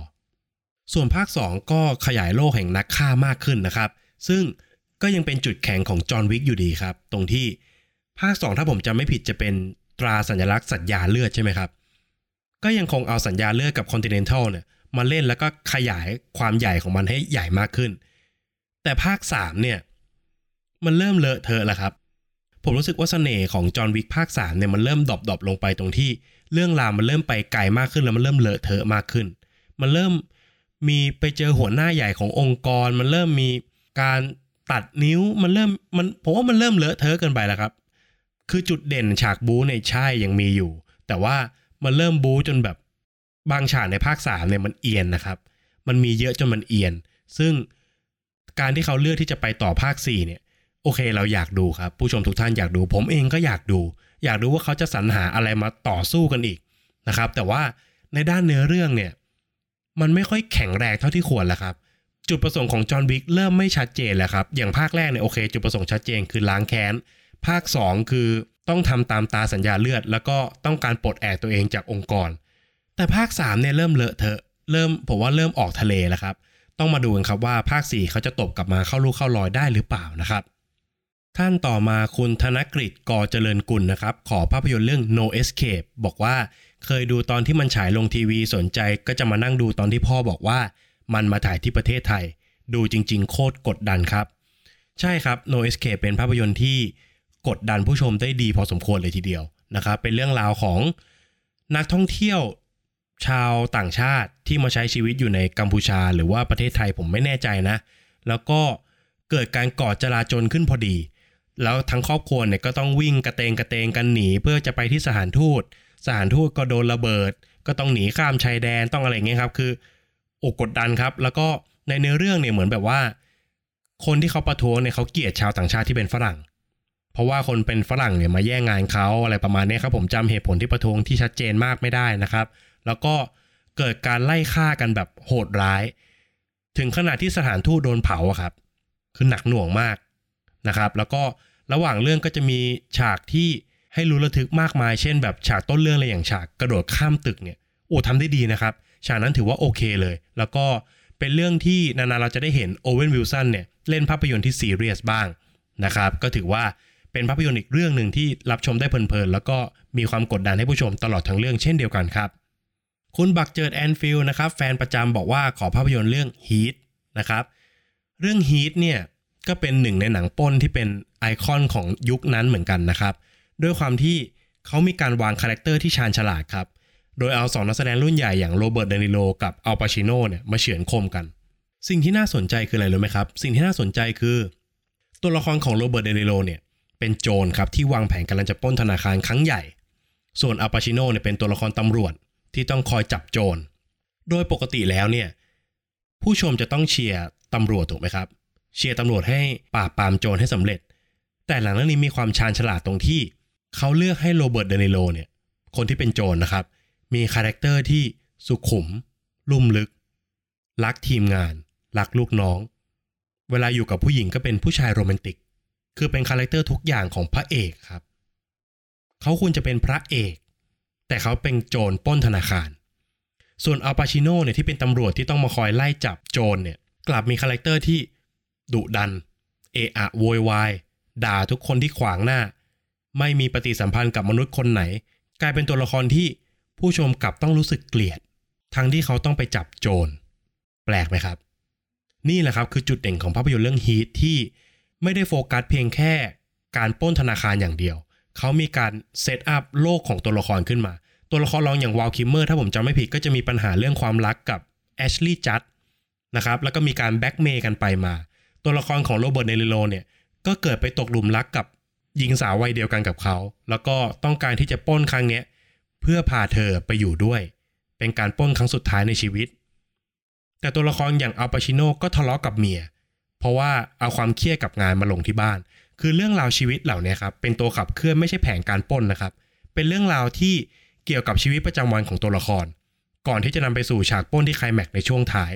ส่วนภาค 2 ก็ขยายโลกแห่งนักฆ่ามากขึ้นนะครับ ซึ่งก็ยังเป็นจุดแข็งของจอห์นวิกอยู่ดีครับ ตรงที่ ภาค 2 ถ้าผมจำไม่ผิดจะเป็นตราสัญลักษณ์สัญญาเลือดใช่ไหมครับ ก็ยังคงเอาสัญญาเลือดกับ Continental เนี่ยมาเล่นแล้วก็ขยายความใหญ่ของมันให้ใหญ่มากขึ้น แต่ภาค 3 เนี่ย มันเริ่มเลอะเทอะแล้วครับ ผมรู้สึกว่าเสน่ห์ของจอห์นวิกภาค 3 เนี่ยมันเริ่มดรอปๆลงไปตรงที่เรื่องราวมันเริ่มไปไกลมากขึ้นแล้วมันเริ่มเลอะเทอะมากขึ้น มันเริ่มมีไปเจอหัวหน้าใหญ่ขององค์กร มันเริ่มมีการตัดนิ้วมันเริ่มมันผมว่ามันเริ่มเลอะเทอะเกินไปแล้วครับ คือจุดเด่นฉากบู๊ในใช่ยังมีอยู่ แต่ว่ามันเริ่มบู๊จนแบบบางฉากในภาค3เนี่ยมันเอียนนะครับ มันมีเยอะจนมันเอียน ซึ่งการที่เขาเลือกที่จะไปต่อภาค4เนี่ย โอเคเราอยากดูครับ ผู้ชมทุกท่านอยากดู ผมเองก็อยากดู อยากดูว่าเขาจะสรรหาอะไรมาต่อสู้กันอีกนะครับ แต่ว่าในด้านเนื้อเรื่องเนี่ย มันไม่ค่อยแข็งแรงเท่าที่ควรแล้วครับ จุดประสงค์ของจอห์นวิกเริ่มไม่ชัดเจนแล้วครับ อย่างภาคแรกเนี่ยโอเค จุดประสงค์ชัดเจนคือล้างแค้น ภาค 2 คือต้องทำตามตาสัญญาเลือด แล้วก็ต้องการปลดแอกตัวเองจากองค์กร แต่ภาค 3 เนี่ยเริ่มเลอะเทอะ เริ่มผมว่าเริ่มออกทะเลแล้วครับ ต้องมาดูกันครับว่าภาค 4 เขาจะตบกลับมาเข้าลูกเข้ารอยได้หรือเปล่านะครับ ท่านต่อมาคุณธนกฤษกอเจริญกุลนะครับ ขอภาพยนตร์เรื่อง No Escape บอกว่าเคยดูตอนที่มันฉายลงทีวีสนใจ ก็จะมานั่งดูตอนที่พ่อบอกว่า มันมาถ่ายที่ประเทศไทย ดูจริง ๆ โคตรกดดันครับ ใช่ครับ No Escape เป็นภาพยนตร์ที่ กดดันผู้ชมได้ดีพอสมควรเลยทีเดียวนะครับเป็นเรื่องราวของนักท่องเที่ยวชาวต่างชาติที่มาใช้ชีวิตอยู่ในกัมพูชา หรือว่าประเทศไทยผมไม่แน่ใจนะ แล้วก็เกิดการก่อจราจนขึ้นพอดี แล้วทั้งครอบครัวเนี่ยก็ต้องวิ่งกระเตงกระเตงกันหนีเพื่อจะไปที่สถานทูต สถานทูตก็โดนระเบิด ก็ต้องหนีข้ามชายแดนต้องอะไรเงี้ยครับ คืออกกดดันครับ แล้วก็ในเนื้อเรื่องเนี่ยเหมือนแบบว่า คนที่เขาประท้วงเนี่ยเขาเกลียดชาวต่างชาติที่เป็นฝรั่ง เพราะว่าคนเป็นฝรั่งเนี่ยมาแย่งงานเขาอะไรประมาณนี้ครับผมจำเหตุผลที่ประท้วงที่ชัดเจนมากไม่ได้นะครับ แล้วก็เกิดการไล่ฆ่ากันแบบโหดร้าย ถึงขนาดที่สถานทูตโดนเผาครับ คือหนักหน่วงมากนะครับ แล้วก็ระหว่างเรื่องก็จะมีฉากที่ให้รู้ระทึกมากมาย เช่นแบบฉากต้นเรื่องอะไรอย่างฉากกระโดดข้ามตึกเนี่ยโอ้ทำได้ดีนะครับ ฉากนั้นถือว่าโอเคเลย แล้วก็เป็นเรื่องที่นานๆเราจะได้เห็นโอเวนวิลสันเนี่ยเล่นภาพยนตร์ที่ซีเรียสบ้างนะครับ ก็ถือว่า เป็นภาพยนตร์อีกเรื่องหนึ่งที่รับชมได้เพลินๆ แล้วก็มีความกดดันให้ผู้ชมตลอดทั้งเรื่องเช่นเดียวกันครับ คุณบักเจิดแอนฟิลนะครับแฟนประจำบอกว่าขอภาพยนตร์เรื่อง Heat นะครับ เรื่อง Heat เนี่ยก็เป็นหนึ่งในหนังปล้นที่เป็นไอคอนของยุคนั้นเหมือนกันนะครับ ด้วยความที่เขามีการวาง character ที่ชาญฉลาดครับ โดยเอาสองนักแสดงรุ่นใหญ่อย่าง Robert De Niro กับ Al Pacino เนี่ยมาเฉือนคมกัน สิ่งที่น่าสนใจคืออะไรรู้ไหมครับ สิ่งที่น่าสนใจคือ ตัวละครของ Robert De Niro เนี่ย เป็นโจรครับที่วางแผนกำลังจะปล้นธนาคารครั้งใหญ่ ส่วน Al Pacino เนี่ยเป็นตัวละครตำรวจที่ต้องคอยจับโจร โดยปกติแล้วเนี่ยผู้ชมจะต้องเชียร์ตำรวจถูกไหมครับ เชียร์ตำรวจให้ปราบปรามโจรให้สำเร็จ แต่หนังเรื่องนี้มีความชาญฉลาดตรงที่เขาเลือกให้ Robert De Niro เนี่ยคนที่เป็นโจรนะครับ มี character ที่สุขุม ลุ่มลึก รักทีมงาน รักลูกน้อง เวลาอยู่กับผู้หญิงก็เป็นผู้ชายโรแมนติก คือเป็น character ทุกอย่างของพระเอกครับ เขาควรจะเป็นพระเอก แต่เขาเป็นโจรปล้นธนาคาร ส่วน Al Pacino เนี่ยที่เป็นตำรวจที่ต้องมาคอยไล่จับโจรเนี่ยกลับมี character ที่ดุดัน เอะอะโวยวายด่าทุกคนที่ขวางหน้า ไม่มีปฏิสัมพันธ์กับมนุษย์คนไหน กลายเป็นตัวละครที่ผู้ชมกลับต้องรู้สึกเกลียด ทั้งที่เขาต้องไปจับโจร แปลกไหมครับ นี่แหละครับคือจุดเด่นของภาพยนตร์เรื่อง Heat ที่ ไม่ได้โฟกัสเพียงแค่การปล้นธนาคารอย่างเดียว เขามีการ set up โลกของตัวละครขึ้นมา ตัวละครรองอย่าง Val Kilmer ถ้าผมจำไม่ผิดก็จะมีปัญหาเรื่องความรักกับ Ashley Judd นะครับแล้วก็มีการแบ็กเมย์กันไปมา ตัวละครของ Robert De Niro เนี่ยก็เกิดไปตกหลุมรักกับหญิงสาววัยเดียวกันกับเขา แล้วก็ต้องการที่จะป้นครั้งเนี้ยเพื่อพาเธอไปอยู่ด้วย เป็นการป้นครั้งสุดท้ายในชีวิต แต่ตัวละครอย่างอัลปาชิโนก็ทะเลาะกับเมีย เพราะว่าเอาความเครียดกับงานมาลงที่บ้าน คือเรื่องราวชีวิตเหล่านี้ครับเป็นตัวขับเคลื่อนไม่ใช่แผนการป้นนะครับ เป็นเรื่องราวที่เกี่ยวกับชีวิตประจำวันของตัวละคร ก่อนที่จะนำไปสู่ฉากป้นที่ไคลแม็กในช่วงท้าย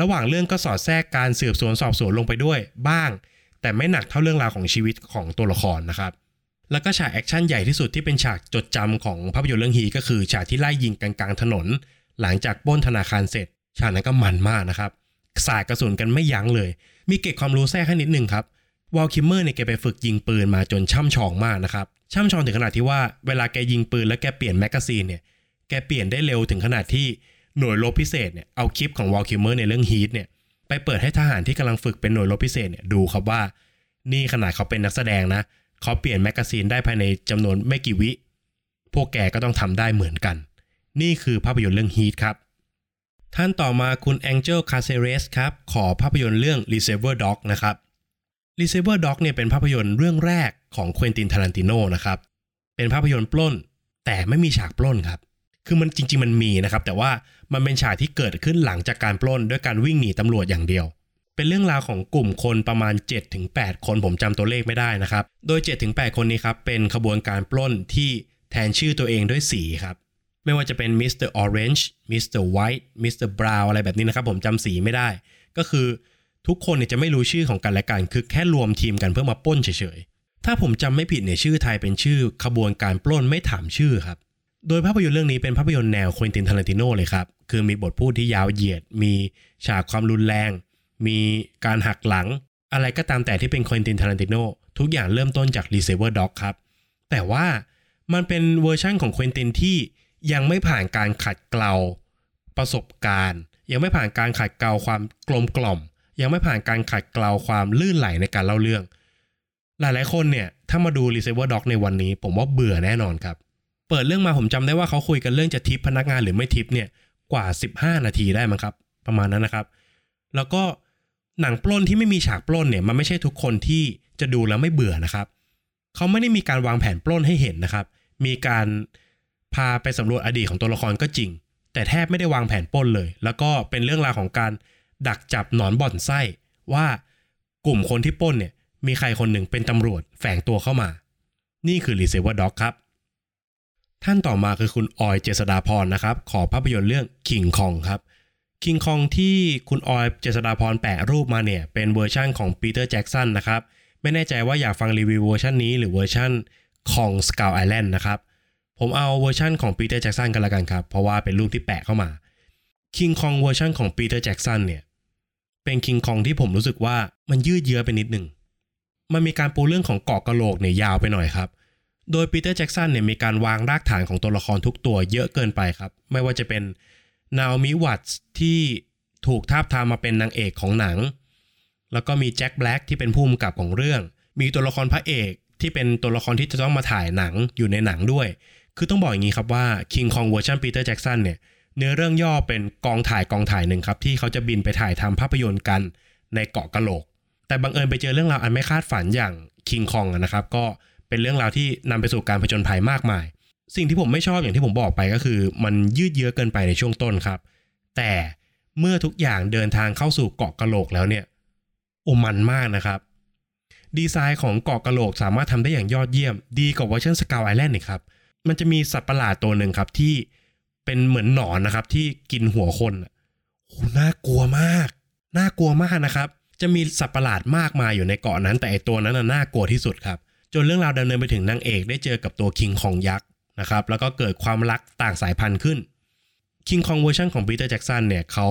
ระหว่างเรื่องก็สอดแทรกการสืบสวนสอบสวนลงไปด้วย บ้าง แต่ไม่หนักเท่าเรื่องราวของชีวิตของตัวละครนะครับแล้วก็ฉากแอคชั่นใหญ่ที่สุดที่เป็นฉากจดจำของภาพยนตร์เรื่องฮีก็คือฉากที่ไล่ยิงกันกลางถนน หลังจากปล้นธนาคารเสร็จ ฉากนั้นก็มันมากนะครับสาดกระสุนกันไม่ยั้งเลย มีเกร็ดความรู้แทรกให้นิดนึงครับ Val Kilmer เนี่ยแกไปฝึกยิงปืนมาจนช่ำชองมากนะครับ ช่ำชองถึงขนาดที่ว่าเวลาแกยิงปืนแล้วแกเปลี่ยน magazine เนี่ย แกเปลี่ยนได้เร็วถึงขนาดที่หน่วยรบพิเศษเนี่ยเอาคลิปของ Val Kilmer ในเรื่อง Heat เนี่ยไปเปิดให้ทหารที่กำลังฝึกเป็นหน่วยรบพิเศษเนี่ยดูครับว่า นี่ขนาดเขาเป็นนักแสดงนะเขาเปลี่ยน magazine ได้ภายในจำนวนไม่กี่วิ พวกแกก็ต้องทำได้เหมือนกัน นี่คือภาพยนตร์เรื่อง Heat ครับ ท่านต่อมาคุณแองเจลคาเซเรสครับ ขอภาพยนตร์เรื่อง r e c e i v e r Dog นะครับ r e c e i v e r Dog เนี่ยเป็นภาพยนตร์เรื่องแรกของ Quentin Tarantino นะครับ เป็นภาพยนตร์ปล้น แต่ไม่มีฉากปล้นครับ คือมันจริง ๆ มันมีนะครับ แต่ว่ามันเป็นฉากที่เกิดขึ้นหลังจากการปล้น ด้วยการวิ่งหนีตำรวจอย่างเดียว เป็นเรื่องราวของกลุ่มคนประมาณ 7-8 คนผมจำตัวเลขไม่ได้นะครับ โดย 7-8 คนนี้ครับเป็นขบวนการปล้นที่แทนชื่อตัวเองด้วยสีครับ ไม่ว่าจะเป็น Mr. Orange Mr. White Mr. Brown อะไรแบบนี้นะครับผมจำสีไม่ได้ ก็คือทุกคนเนี่ยจะไม่รู้ชื่อของกันและกันคือแค่รวมทีมกันเพื่อมาปล้นเฉยๆ ถ้าผมจำไม่ผิดเนี่ยชื่อไทยเป็นชื่อขบวนการปล้นไม่ถามชื่อครับ โดยภาพยนตร์เรื่องนี้เป็นภาพยนตร์แนว Quentin Tarantino เลยครับ คือมีบทพูดที่ยาวเหยียด มีฉากความรุนแรง มีการหักหลัง อะไรก็ตามแต่ที่เป็น Quentin Tarantino ทุกอย่างเริ่มต้นจาก r e c e i v e r Dog ครับ แต่ว่ามันเป็นเวอร์ชั่นของ Quentin ที่ ยังไม่ผ่านการขัดเกลาประสบการณ์ ยังไม่ผ่านการขัดเกลาความกลมกล่อม ยังไม่ผ่านการขัดเกลาความลื่นไหลในการเล่าเรื่อง หลายๆคนเนี่ย ถ้ามาดู r e c e i v e r Dog ในวันนี้ ผมว่าเบื่อแน่นอนครับ เปิดเรื่องมาผมจำได้ว่าเขาคุยกันเรื่องจะทิปพนักงานหรือไม่ทิปเนี่ยกว่า 15 นาทีได้มั้งครับ ประมาณนั้นนะครับ แล้วก็หนังปล้นที่ไม่มีฉากปล้นเนี่ยมันไม่ใช่ทุกคนที่จะดูแล้วไม่เบื่อนะครับเขาไม่ได้มีการวางแผนปล้นให้เห็นนะครับ มีการ พาไปสำรวจอดีตของตัวละครก็จริง แต่แทบไม่ได้วางแผนป้นเลย แล้วก็เป็นเรื่องราวของการดักจับหนอนบ่อนไส้ว่ากลุ่มคนที่ปล้นเนี่ยมีใครคนหนึ่งเป็นตำรวจแฝงตัวเข้ามา นี่คือ Reservoir Dogs ครับ ท่านต่อมาคือคุณออยเจษดาพรนะครับ ขอภาพยนตร์เรื่องคิงคองครับคิงคองที่คุณออยเจษดาพรแปะรูปมาเนี่ยเป็นเวอร์ชั่นของ Peter Jackson นะครับ ไม่แน่ใจว่าอยากฟังรีวิวเวอร์ชันนี้หรือเวอร์ชันของ Skull Island นะครับ ผมเอาเวอร์ชันของ Peter Jackson กันละกันครับ เพราะว่าเป็นรูปที่แปะเข้ามาคิงคองเวอร์ชันของ Peter Jackson เนี่ย เป็นคิงคองที่ผมรู้สึกว่ามันยืดเยื้อไปนิดหนึ่งมันมีการปูเรื่องของเกาะกะโหลกเนี่ยยาวไปหน่อยครับ โดย Peter Jackson เนี่ยมีการวางรากฐานของตัวละครทุกตัวเยอะเกินไปครับ ไม่ว่าจะเป็น Naomi Watts ที่ถูกทาบทามมาเป็นนางเอกของหนัง แล้วก็มี Jack Black ที่เป็นผู้กำกับของเรื่อง มีตัวละครพระเอกที่เป็นตัวละครที่จะต้องมาถ่ายหนังอยู่ในหนังด้วย คือต้องบอกอย่างนี้ครับว่า King Kong เวอร์ชันปีเตอร์แจ็กสันเนี่ยเนื้อเรื่องย่อเป็นกองถ่ายกองถ่ายหนึ่งครับ ที่เขาจะบินไปถ่ายทำภาพยนตร์กันในเกาะกะโหลก แต่บังเอิญไปเจอเรื่องราวอันไม่คาดฝันอย่าง King Kong นะครับ ก็เป็นเรื่องราวที่นำไปสู่การผจญภัยมากมาย สิ่งที่ผมไม่ชอบอย่างที่ผมบอกไปก็คือ มันยืดเยื้อเกินไปในช่วงต้นครับ แต่เมื่อทุกอย่างเดินทางเข้าสู่เกาะกะโหลกแล้วเนี่ยโอมันมากนะครับ ดีไซน์ของเกาะกะโหลกสามารถทำได้อย่างยอดเยี่ยม ดีกว่าเวอร์ชัน Skull Island อีกครับ มันจะมีสัตว์ประหลาดตัวหนึ่งครับ ที่เป็นเหมือนหนอนนะครับ ที่กินหัวคนโอ้น่ากลัวมาก น่ากลัวมากนะครับ จะมีสัตว์ประหลาดมากมายอยู่ในเกาะนั้น แต่ไอตัวนั้นน่ากลัวที่สุดครับ จนเรื่องราวดำเนินไปถึงนางเอกได้เจอกับตัวคิงคองยักษ์นะครับ แล้วก็เกิดความรักต่างสายพันธุ์ขึ้นคิงคองเวอร์ชันของปีเตอร์แจ็กสันเนี่ยเขา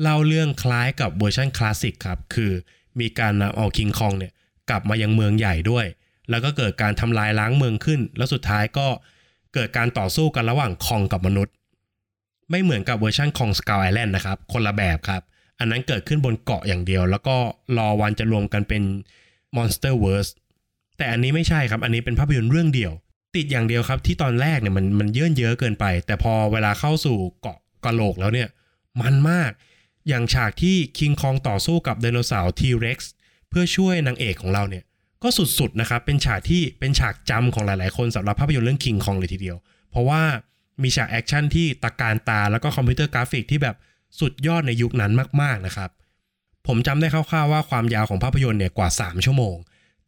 เล่าเรื่องคล้ายกับเวอร์ชันคลาสสิกครับ คือมีการนำเอาคิงคองเนี่ยกลับมายังเมืองใหญ่ด้วย แล้วก็เกิดการทำลายล้างเมืองขึ้น แล้วสุดท้ายก็ เกิดการต่อสู้กันระหว่างคองกับมนุษย์ ไม่เหมือนกับเวอร์ชันของสกาวไอแลนด์นะครับ คนละแบบครับ อันนั้นเกิดขึ้นบนเกาะอย่างเดียว แล้วก็รอวันจะรวมกันเป็น Monsterverse แต่อันนี้ไม่ใช่ครับ อันนี้เป็นภาพยนตร์เรื่องเดียว ติดอย่างเดียวครับ ที่ตอนแรกเนี่ยมันมันเยื่นเยอะเกินไป แต่พอเวลาเข้าสู่เกาะกะโหลกแล้วเนี่ย มันมาก อย่างฉากที่คิงคองต่อสู้กับไดโนเสาร์ทีเร็กซ์เพื่อช่วยนางเอกของเราเนี่ย ก็สุดๆนะครับ เป็นฉากที่เป็นฉากจำของหลายๆ คนสำหรับภาพยนตร์เรื่องคิงคองเลยทีเดียว เพราะว่ามีฉากแอคชั่นที่ตระการตาแล้วก็คอมพิวเตอร์กราฟิกที่แบบสุดยอดในยุคนั้นมากๆนะครับ ผมจำได้คร่าวๆว่าความยาวของภาพยนตร์เนี่ยกว่า 3 ชั่วโมง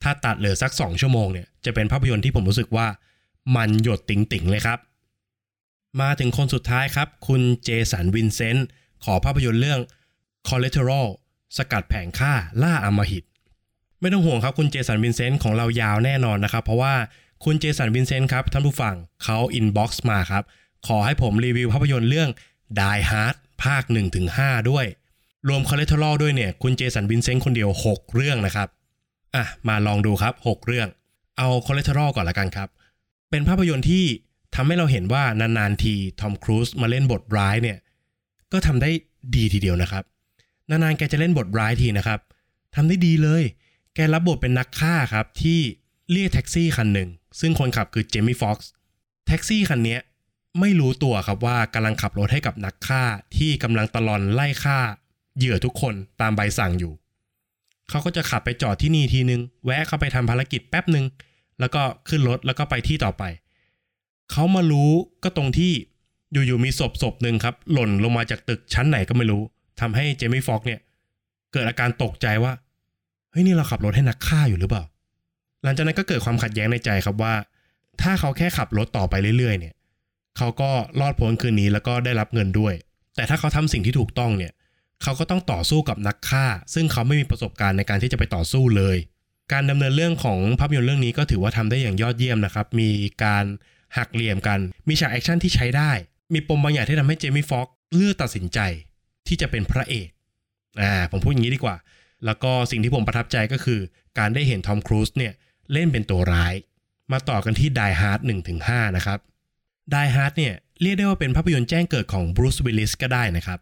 ถ้าตัดเหลือสัก 2 ชั่วโมงเนี่ยจะเป็นภาพยนตร์ที่ผมรู้สึกว่ามันหยดติ๋งๆเลยครับ มาถึงคนสุดท้ายครับ คุณเจสันวินเซนต์ขอภาพยนตร์เรื่อง Collateral สกัดแผนฆ่าล่าอำมหิต ไม่ต้องห่วงครับคุณเจสันวินเซนต์ของเรายาวแน่นอนนะครับ เพราะว่าคุณเจสันวินเซนต์ครับท่านผู้ฟังเขา inbox มาครับ ขอให้ผมรีวิวภาพยนตร์เรื่อง Die Hard ภาค 1-5 ด้วย รวม Collateral ด้วยเนี่ยคุณเจสันวินเซนต์คนเดียว 6 เรื่องนะครับอะมาลองดูครับ 6 เรื่อง เอา Collateral ก่อนละกันครับ เป็นภาพยนตร์ที่ทำให้เราเห็นว่านานๆทีทอมครูซมาเล่นบทร้ายเนี่ยก็ทำได้ดีทีเดียวนะครับ นานๆแกจะเล่นบทร้ายทีนะครับทำได้ดีเลย แกรับบทเป็นนักฆ่าครับที่เรียกแท็กซี่คันหนึ่ง ซึ่งคนขับคือเจมี่ฟ็อกซ์แท็กซี่คันนี้ไม่รู้ตัวครับว่ากำลังขับรถให้กับนักฆ่าที่กำลังตะลอนไล่ฆ่า เหยื่อทุกคนตามใบสั่งอยู่ เขาก็จะขับไปจอดที่นี่ทีนึง แวะเข้าไปทำภารกิจแป๊บหนึ่งแล้วก็ขึ้นรถแล้วก็ไปที่ต่อไป เขามารู้ก็ตรงที่อยู่ๆมีศพศพหนึ่งครับ หล่นลงมาจากตึกชั้นไหนก็ไม่รู้ทำให้เจมี่ฟ็อกเนี่ยเกิดอาการตกใจว่า เฮ้ยนี่เราขับรถให้นักฆ่าอยู่หรือเปล่า หลังจากนั้นก็เกิดความขัดแย้งในใจครับว่า ถ้าเขาแค่ขับรถต่อไปเรื่อยๆ เนี่ย เขาก็รอดพ้นคืนนี้แล้วก็ได้รับเงินด้วย แต่ถ้าเขาทำสิ่งที่ถูกต้องเนี่ย เขาก็ต้องต่อสู้กับนักฆ่า ซึ่งเขาไม่มีประสบการณ์ในการที่จะไปต่อสู้เลย การดำเนินเรื่องของภาพยนตร์เรื่องนี้ก็ถือว่าทำได้อย่างยอดเยี่ยมนะครับ มีการหักเหลี่ยมกัน มีฉากแอคชั่นที่ใช้ได้ มีปมบางอย่างที่ทำให้เจมี่ฟ็อกซ์เลือกตัดสินใจที่จะเป็นพระเอก อ่า ผมพูดอย่างนี้ดีกว่า แล้วก็สิ่งที่ผมประทับใจก็คือ การได้เห็นทอมครูซเนี่ยเล่นเป็นตัวร้าย มาต่อกันที่ Die Hard 1-5 นะครับ Die Hard เนี่ยเรียกได้ว่าเป็นภาพยนตร์แจ้งเกิดของบรูซวิลลิสก็ได้นะครับ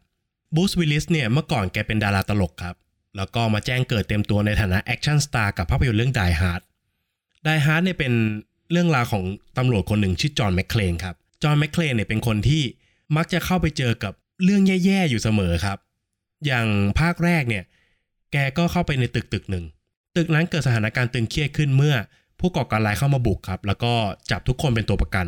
บรูซวิลลิสเนี่ยเมื่อก่อนแกเป็นดาราตลกครับ แล้วก็มาแจ้งเกิดเต็มตัวในฐานะ action star กับภาพยนตร์เรื่อง Die Hard Die Hard เนี่ยเป็นเรื่องราวของตำรวจคนหนึ่งชื่อจอห์นแมคเคลนครับจอห์นแมคเคลนเนี่ยเป็นคนที่มักจะเข้าไปเจอกับเรื่องแย่ๆอยู่เสมอครับ อย่างภาคแรกเนี่ย แกก็เข้าไปในตึกตึกหนึ่ง ตึกนั้นเกิดสถานการณ์ตึงเครียดขึ้นเมื่อ ผู้ก่อการร้ายเข้ามาบุกครับ แล้วก็จับทุกคนเป็นตัวประกัน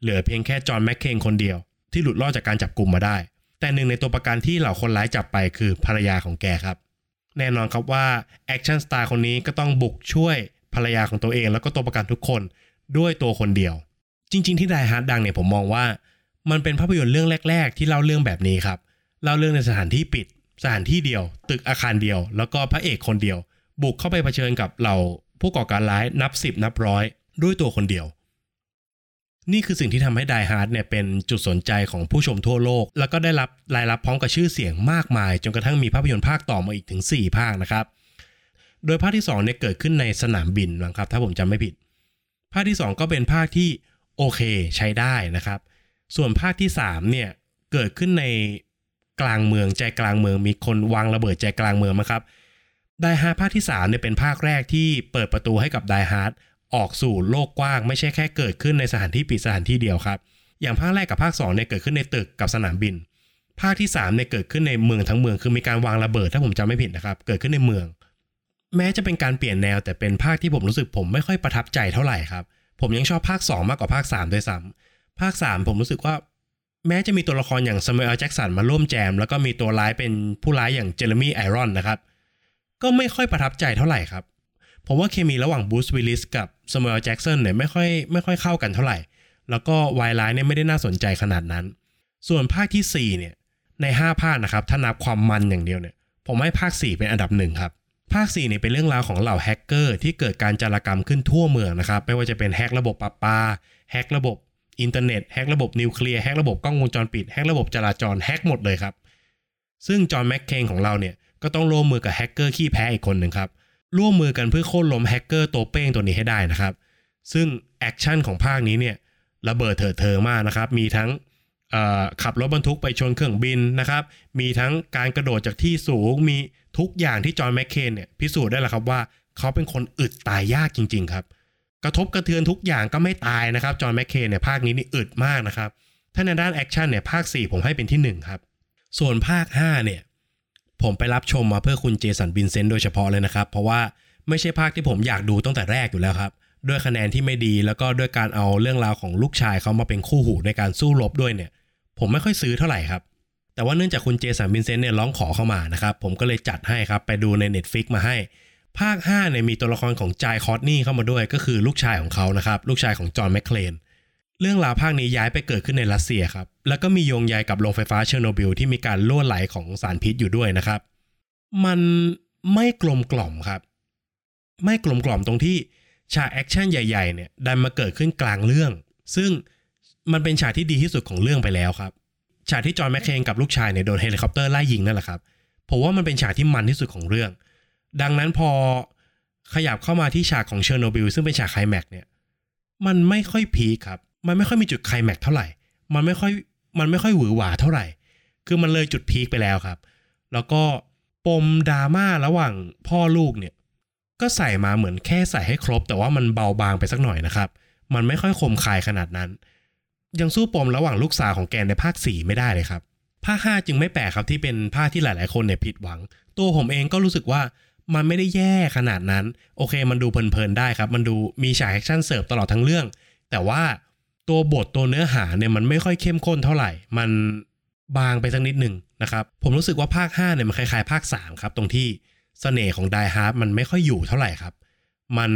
เหลือเพียงแค่จอห์นแมคเคลนคนเดียว ที่หลุดรอดจากการจับกลุ่มมาได้ แต่หนึ่งในตัวประกันที่เหล่าคนร้ายจับไปคือภรรยาของแกครับ แน่นอนครับว่า action star คนนี้ก็ต้องบุกช่วยภรรยาของตัวเอง แล้วก็ตัวประกันทุกคนด้วยตัวคนเดียว จริง ๆ ที่ Die Hard ดังเนี่ยผมมองว่า มันเป็นภาพยนตร์เรื่องแรก ๆ ที่เล่าเรื่องแบบนี้ครับเล่าเรื่องในสถานที่ปิด สถานที่เดียว ตึกอาคารเดียว แล้วก็พระเอกคนเดียว บุกเข้าไปเผชิญกับเหล่าผู้ก่อการร้ายนับสิบนับร้อย ด้วยตัวคนเดียว นี่คือสิ่งที่ทำให้ไดฮาร์ดเนี่ยเป็นจุดสนใจของผู้ชมทั่วโลก แล้วก็ได้รับรายรับพร้อมกับชื่อเสียงมากมาย จนกระทั่งมีภาพยนตร์ภาคต่อมาอีกถึง 4 ภาคนะครับ โดยภาคที่2เนี่ยเกิดขึ้นในสนามบินนะครับ ถ้าผมจำไม่ผิด ภาคที่ 2 ก็เป็นภาคที่โอเคใช้ได้นะครับ ส่วนภาคที่3เนี่ยเกิดขึ้นใน กลางเมืองใจกลางเมืองมีคนวางระเบิดใจกลางเมืองนะครับ Die Hard ภาคที่3เนี่ยเป็นภาคแรกที่เปิดประตูให้กับ Die Hard ออกสู่โลกกว้าง ไม่ใช่แค่เกิดขึ้นในสถานที่ปิดสถานที่เดียวครับ อย่างภาคแรกกับภาค2เนี่ยเกิดขึ้นในตึกกับสนามบิน ภาคที่3เนี่ยเกิดขึ้นในเมืองทั้งเมืองคือมีการวางระเบิดถ้าผมจำไม่ผิดนะครับ เกิดขึ้นในเมือง แม้จะเป็นการเปลี่ยนแนวแต่เป็นภาคที่ผมรู้สึกผมไม่ค่อยประทับใจเท่าไหร่ครับผมยังชอบภาค 2 มากกว่าภาค3ด้วยซ้ำภาค 3 ผมรู้สึกว่า แม้จะมีตัวละครอย่างซามูเอลแจ็กสันมาร่วมแจม แล้วก็มีตัวร้ายเป็นผู้ร้ายอย่างเจเรมี่ไอรอนส์นะครับ ก็ไม่ค่อยประทับใจเท่าไหร่ครับ ผมว่าเคมีระหว่างบรูซวิลลิสกับซามูเอลแจ็กสันเนี่ยไม่ค่อยไม่ค่อยเข้ากันเท่าไหร่ แล้วก็วายร้ายเนี่ยไม่ได้น่าสนใจขนาดนั้น ส่วนภาคที่4เนี่ยใน 5 ภาคนะครับ ถ้านับความมันอย่างเดียวเนี่ยผมให้ภาค 4 เป็นอันดับหนึ่งครับภาค4เนี่ยเป็นเรื่องราวของเหล่าแฮกเกอร์ที่เกิดการจารกรรมขึ้นทั่วเมืองนะครับ ไม่ว่าจะเป็นแฮกระบบประปาแฮกระบบ อินเทอร์เน็ตแฮกระบบนิวเคลียร์แฮกระบบกล้องวงจรปิดแฮกระบบจราจรแฮกหมดเลยครับ ซึ่งจอห์นแมคเคลนของเราเนี่ยก็ต้องร่วมมือกับแฮกเกอร์ขี้แพ้อีกคนหนึ่งครับร่วมมือกันเพื่อโค่นล้มแฮกเกอร์ตัวเป้งตัวนี้ให้ได้นะครับ ซึ่งแอคชั่นของภาคนี้เนี่ยระเบิดเถิดเทิงมากนะครับ มีทั้งขับรถบรรทุกไปชนเครื่องบินนะครับ มีทั้งการกระโดดจากที่สูง มีทุกอย่างที่จอห์นแมคเคลนเนี่ยพิสูจน์ได้แล้วครับว่า เขาเป็นคนอึดตายยากจริง ๆ ครับ กระทบกระเทือนทุกอย่างก็ไม่ตายนะครับ จอห์นแมคเคลนเนี่ยภาคนี้นี่อึดมากนะครับ ถ้าในด้านแอคชั่นเนี่ยภาค 4 ผมให้เป็นที่ 1 ครับ ส่วนภาค 5 เนี่ย ผมไปรับชมมาเพื่อคุณเจสันวินเซนต์โดยเฉพาะเลยนะครับ เพราะว่าไม่ใช่ภาคที่ผมอยากดูตั้งแต่แรกอยู่แล้วครับ ด้วยคะแนนที่ไม่ดีแล้วก็ด้วยการเอาเรื่องราวของลูกชายเขามาเป็นคู่หูในการสู้รบด้วยเนี่ย ผมไม่ค่อยซื้อเท่าไหร่ครับ แต่ว่าเนื่องจากคุณเจสันบินเซนต์เนี่ยร้องขอเข้ามานะครับ ผมก็เลยจัดให้ครับไปดูใน Netflix มาให้ ภาค5เนี่ยมีตัวละครของ Jai Courtney เข้ามาด้วยก็คือลูกชายของเขานะครับ ลูกชายของจอห์นแมคเคลนเรื่องราวภาคนี้ย้ายไปเกิดขึ้นในรัสเซียครับ แล้วก็มีโยงใยกับโรงไฟฟ้าเชอร์โนบิลที่มีการรั่วไหลของสารพิษอยู่ด้วยนะครับ มันไม่กลมกล่อมครับ ไม่กลมกล่อมตรงที่ฉากแอคชั่นใหญ่ๆเนี่ยดันมาเกิดขึ้นกลางเรื่อง ซึ่งมันเป็นฉากที่ดีที่สุดของเรื่องไปแล้วครับ ฉากที่จอห์นแมคเคนกับลูกชายเนี่ยโดนเฮลิคอปเตอร์ไล่ยิงนั่นแหละครับ ผมว่ามันเป็นฉากที่มันที่สุดของเรื่อง ดังนั้นพอขยับเข้ามาที่ฉากของเชอร์โนบิลซึ่งเป็นฉากไคลแม็กเนี่ยมันไม่ค่อย peak ครับ มันไม่ค่อยมีจุดไคลแม็กเท่าไหร่ มันไม่ค่อยมันไม่ค่อยหวือหวาเท่าไหร่ คือมันเลยจุด peak ไปแล้วครับ แล้วก็ปมดราม่าระหว่างพ่อลูกเนี่ยก็ใส่มาเหมือนแค่ใส่ให้ครบ แต่ว่ามันเบาบางไปสักหน่อยนะครับ มันไม่ค่อยคมคายขนาดนั้น ยังสู้ปมระหว่างลูกสาวของแกในภาค 4 ไม่ได้เลยครับ ภาค 5 จึงไม่แปลกครับที่เป็นภาคที่หลาย ๆ คนเนี่ยผิดหวัง ตัวผมเองก็รู้สึกว่า มันไม่ได้แย่ขนาดนั้น โอเค มันดูเพลินๆได้ครับ มันดูมีฉากแอคชั่นเสิร์ฟตลอดทั้งเรื่อง แต่ว่าตัวบทตัวเนื้อหาเนี่ยมันไม่ค่อยเข้มข้นเท่าไหร่ มันบางไปสักนิดหนึ่งนะครับ ผมรู้สึกว่าภาค 5 เนี่ยมันคล้ายๆ ภาค 3 ครับ ตรงที่เสน่ห์ของ Die Hard มันไม่ค่อยอยู่เท่าไหร่ครับ มัน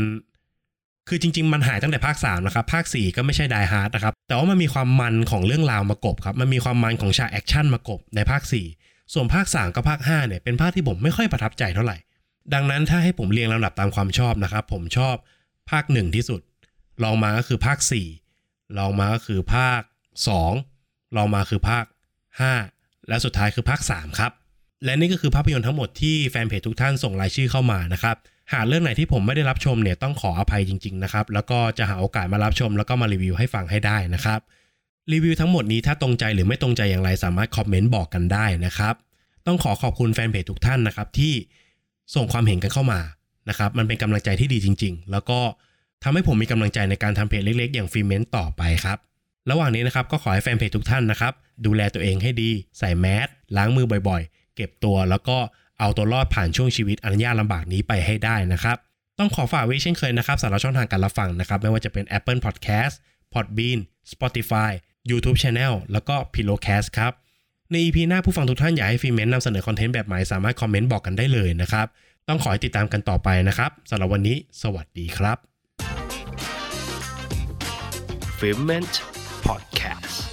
คือจริง ๆ มันหายตั้งแต่ภาค3นะครับ ภาค 4 ก็ไม่ใช่ Die Hard นะครับ แต่ว่ามันมีความมันของเรื่องราวมากบครับ มันมีความมันของฉากแอคชั่นมากบในภาค 4 ส่วนภาค 3 กับภาค 5 เนี่ยเป็นภาคที่ผมไม่ค่อยประทับใจเท่าไหร่ ดังนั้นถ้าให้ผมเรียงลำดับตามความชอบนะครับ ผมชอบภาค 1 ที่สุดลองมาก็คือภาค 4ลองมาก็คือภาค 2ลองมาคือภาค 5 และสุดท้ายคือภาค 3 ครับ และนี่ก็คือภาพยนตร์ทั้งหมดที่แฟนเพจทุกท่านส่งรายชื่อเข้ามานะครับ หากเรื่องไหนที่ผมไม่ได้รับชมเนี่ยต้องขออภัยจริงๆนะครับ แล้วก็จะหาโอกาสมารับชม แล้วก็มารีวิวให้ฟังให้ได้นะครับรีวิวทั้งหมดนี้ถ้าตรงใจหรือไม่ตรงใจอย่างไรสามารถคอมเมนต์บอกกันได้นะครับ ต้องขอขอบคุณแฟนเพจทุกท่านนะครับที่ ส่งความเห็นกันเข้ามานะครับมันเป็นกำลังใจที่ดีจริง ๆ แล้วก็ทำให้ผมมีกำลังใจในการทำเพจเล็กๆ อย่างฟิเมนต์ต่อไปครับระหว่างนี้นะครับก็ขอให้แฟนเพจทุกท่านนะครับดูแลตัวเองให้ดี ใส่แมสล้างมือบ่อยๆ เก็บตัวแล้วก็เอาตัวรอดผ่านช่วงชีวิตอันยากลำบากนี้ไปให้ได้นะครับ ต้องขอฝากไว้เช่นเคยนะครับสำหรับช่องทางการรับฟังนะครับ ไม่ว่าจะเป็น Apple Podcast Podbean Spotify YouTube Channel แล้วก็ Pillowcast ครับ ใน EP หน้าผู้ฟังทุกท่านอยากให้ฟิเมนนำเสนอคอนเทนต์แบบไหนสามารถคอมเมนต์บอกกันได้เลยนะครับ ต้องขอให้ติดตามกันต่อไปนะครับสำหรับวันนี้ สวัสดีครับ f i m e n t Podcast